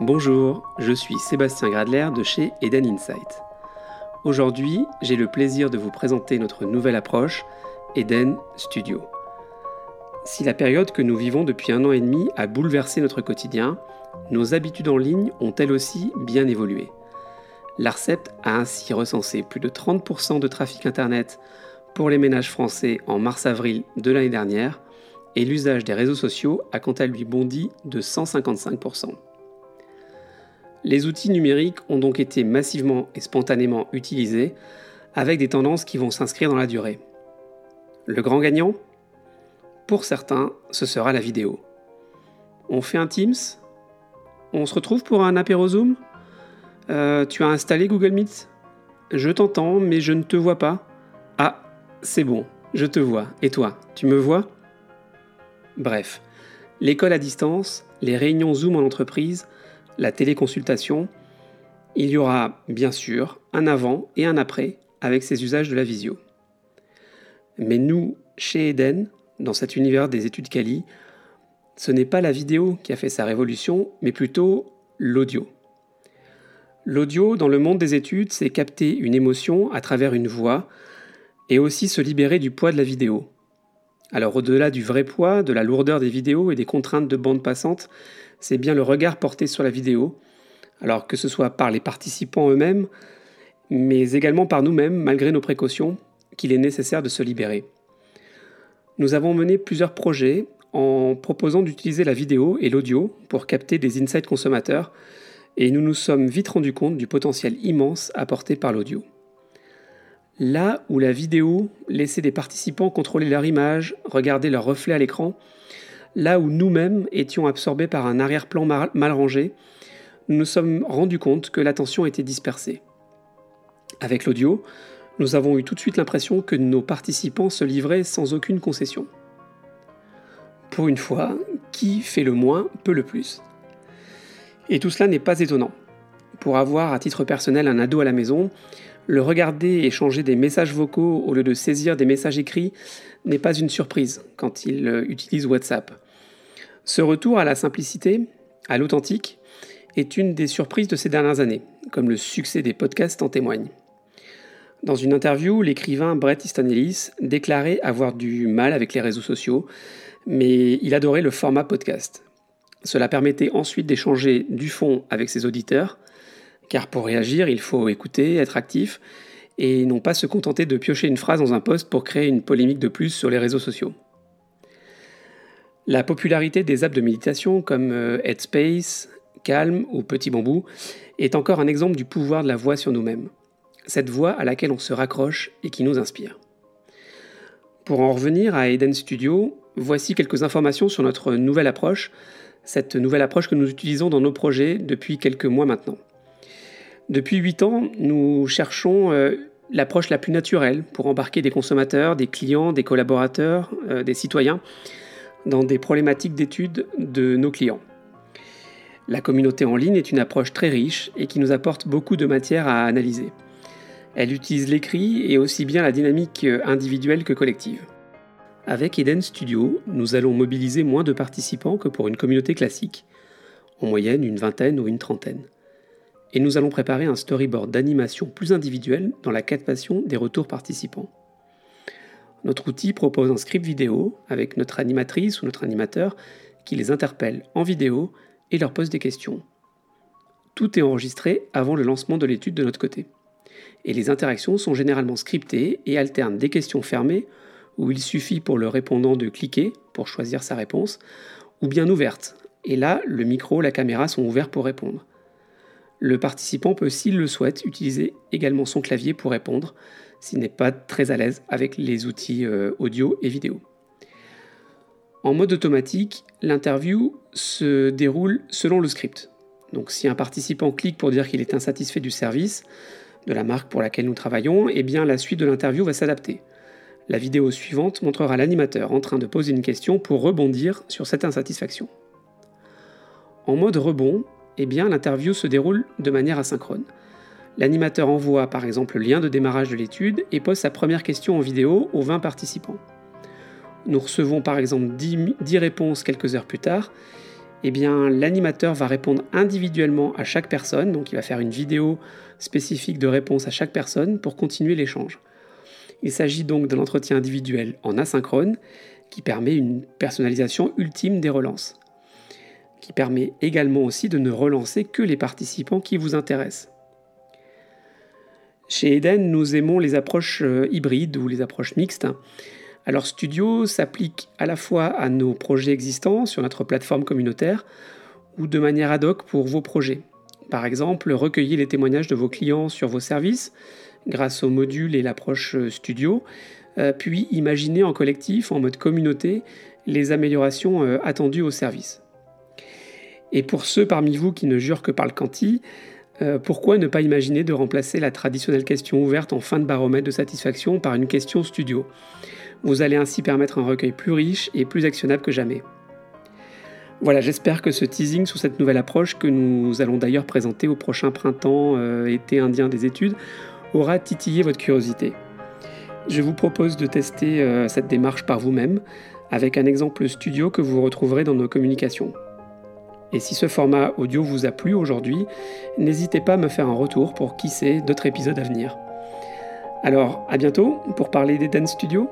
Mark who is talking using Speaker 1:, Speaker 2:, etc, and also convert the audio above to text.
Speaker 1: Bonjour, je suis Sébastien Gradler de chez Eden Insight. Aujourd'hui, j'ai le plaisir de vous présenter notre nouvelle approche, Eden Studio. Si la période que nous vivons depuis un an et demi a bouleversé notre quotidien, nos habitudes en ligne ont elles aussi bien évolué. L'ARCEP a ainsi recensé plus de 30% de trafic Internet pour les ménages français en mars-avril de l'année dernière, et l'usage des réseaux sociaux a quant à lui bondi de 155%. Les outils numériques ont donc été massivement et spontanément utilisés, avec des tendances qui vont s'inscrire dans la durée. Le grand gagnant? Pour certains, ce sera la vidéo. On fait un Teams? On se retrouve pour un apéro Zoom? Euh, Tu as installé Google Meet? Je t'entends, mais je ne te vois pas. Ah, c'est bon, je te vois. Et toi, tu me vois? Bref, l'école à distance, les réunions Zoom en entreprise, la téléconsultation, il y aura bien sûr un avant et un après avec ces usages de la visio. Mais nous, chez Eden, dans cet univers des études Cali, ce n'est pas la vidéo qui a fait sa révolution, mais plutôt l'audio. L'audio, dans le monde des études, c'est capter une émotion à travers une voix et aussi se libérer du poids de la vidéo. Alors au-delà du vrai poids, de la lourdeur des vidéos et des contraintes de bande passante, c'est bien le regard porté sur la vidéo, alors que ce soit par les participants eux-mêmes, mais également par nous-mêmes, malgré nos précautions, qu'il est nécessaire de se libérer. Nous avons mené plusieurs projets en proposant d'utiliser la vidéo et l'audio pour capter des insights consommateurs, et nous nous sommes vite rendus compte du potentiel immense apporté par l'audio. Là où la vidéo laissait des participants contrôler leur image, regarder leur reflet à l'écran, là où nous-mêmes étions absorbés par un arrière-plan mal rangé, nous nous sommes rendus compte que l'attention était dispersée. Avec l'audio, nous avons eu tout de suite l'impression que nos participants se livraient sans aucune concession. Pour une fois, qui fait le moins peut le plus. Et tout cela n'est pas étonnant. Pour avoir à titre personnel un ado à la maison, le regarder échanger des messages vocaux au lieu de saisir des messages écrits n'est pas une surprise quand il euh, utilise WhatsApp. Ce retour à la simplicité, à l'authentique, est une des surprises de ces dernières années, comme le succès des podcasts en témoigne. Dans une interview, l'écrivain Brett Easton Ellis déclarait avoir du mal avec les réseaux sociaux, mais il adorait le format podcast. Cela permettait ensuite d'échanger du fond avec ses auditeurs, car pour réagir, il faut écouter, être actif, et non pas se contenter de piocher une phrase dans un post pour créer une polémique de plus sur les réseaux sociaux. La popularité des apps de méditation comme euh, Headspace, Calm ou Petit Bambou est encore un exemple du pouvoir de la voix sur nous-mêmes. Cette voix à laquelle on se raccroche et qui nous inspire. Pour en revenir à Eden Studio, voici quelques informations sur notre nouvelle approche, cette nouvelle approche que nous utilisons dans nos projets depuis quelques mois maintenant. Depuis 8 ans, nous cherchons euh, l'approche la plus naturelle pour embarquer des consommateurs, des clients, des collaborateurs, euh, des citoyens dans des problématiques d'études de nos clients. La communauté en ligne est une approche très riche et qui nous apporte beaucoup de matière à analyser. Elle utilise l'écrit et aussi bien la dynamique individuelle que collective. Avec Eden Studio, nous allons mobiliser moins de participants que pour une communauté classique, en moyenne une vingtaine ou une trentaine. Et nous allons préparer un storyboard d'animation plus individuel dans la captation des retours participants. Notre outil propose un script vidéo avec notre animatrice ou notre animateur qui les interpelle en vidéo et leur pose des questions. Tout est enregistré avant le lancement de l'étude de notre côté. Et les interactions sont généralement scriptées et alternent des questions fermées où il suffit pour le répondant de cliquer pour choisir sa réponse, ou bien ouvertes. Et là, le micro, la caméra sont ouverts pour répondre. Le participant peut, s'il le souhaite, utiliser également son clavier pour répondre, s'il n'est pas très à l'aise avec les outils euh, audio et vidéo. En mode automatique, l'interview se déroule selon le script. Donc si un participant clique pour dire qu'il est insatisfait du service, de la marque pour laquelle nous travaillons, eh bien la suite de l'interview va s'adapter. La vidéo suivante montrera l'animateur en train de poser une question pour rebondir sur cette insatisfaction. En mode rebond, eh l'interview se déroule de manière asynchrone. L'animateur envoie par exemple le lien de démarrage de l'étude et pose sa première question en vidéo aux 20 participants. Nous recevons par exemple 10, réponses quelques heures plus tard eh l'animateur va répondre individuellement à chaque personne, donc il va faire une vidéo spécifique de réponse à chaque personne pour continuer l'échange. Il s'agit donc d'un entretien individuel en asynchrone qui permet une personnalisation ultime des relances, qui permet également aussi de ne relancer que les participants qui vous intéressent. Chez Eden, nous aimons les approches euh, hybrides ou les approches mixtes. Alors Studio s'applique à la fois à nos projets existants sur notre plateforme communautaire ou de manière ad hoc pour vos projets. Par exemple, recueillir les témoignages de vos clients sur vos services grâce au module et l'approche euh, Studio, euh, puis imaginer en collectif, en mode communauté, les améliorations attendues au service. Et pour ceux parmi vous qui ne jurent que par le quanti, pourquoi ne pas imaginer de remplacer la traditionnelle question ouverte en fin de baromètre de satisfaction par une question studio? Vous allez ainsi permettre un recueil plus riche et plus actionnable que jamais. Voilà, j'espère que ce teasing sur cette nouvelle approche que nous allons d'ailleurs présenter au prochain printemps euh, été indien des études aura titillé votre curiosité. Je vous propose de tester euh, cette démarche par vous-même avec un exemple studio que vous retrouverez dans nos communications. Et si ce format audio vous a plu aujourd'hui, n'hésitez pas à me faire un retour pour qui sait d'autres épisodes à venir. Alors, à bientôt pour parler d'Eden Studio.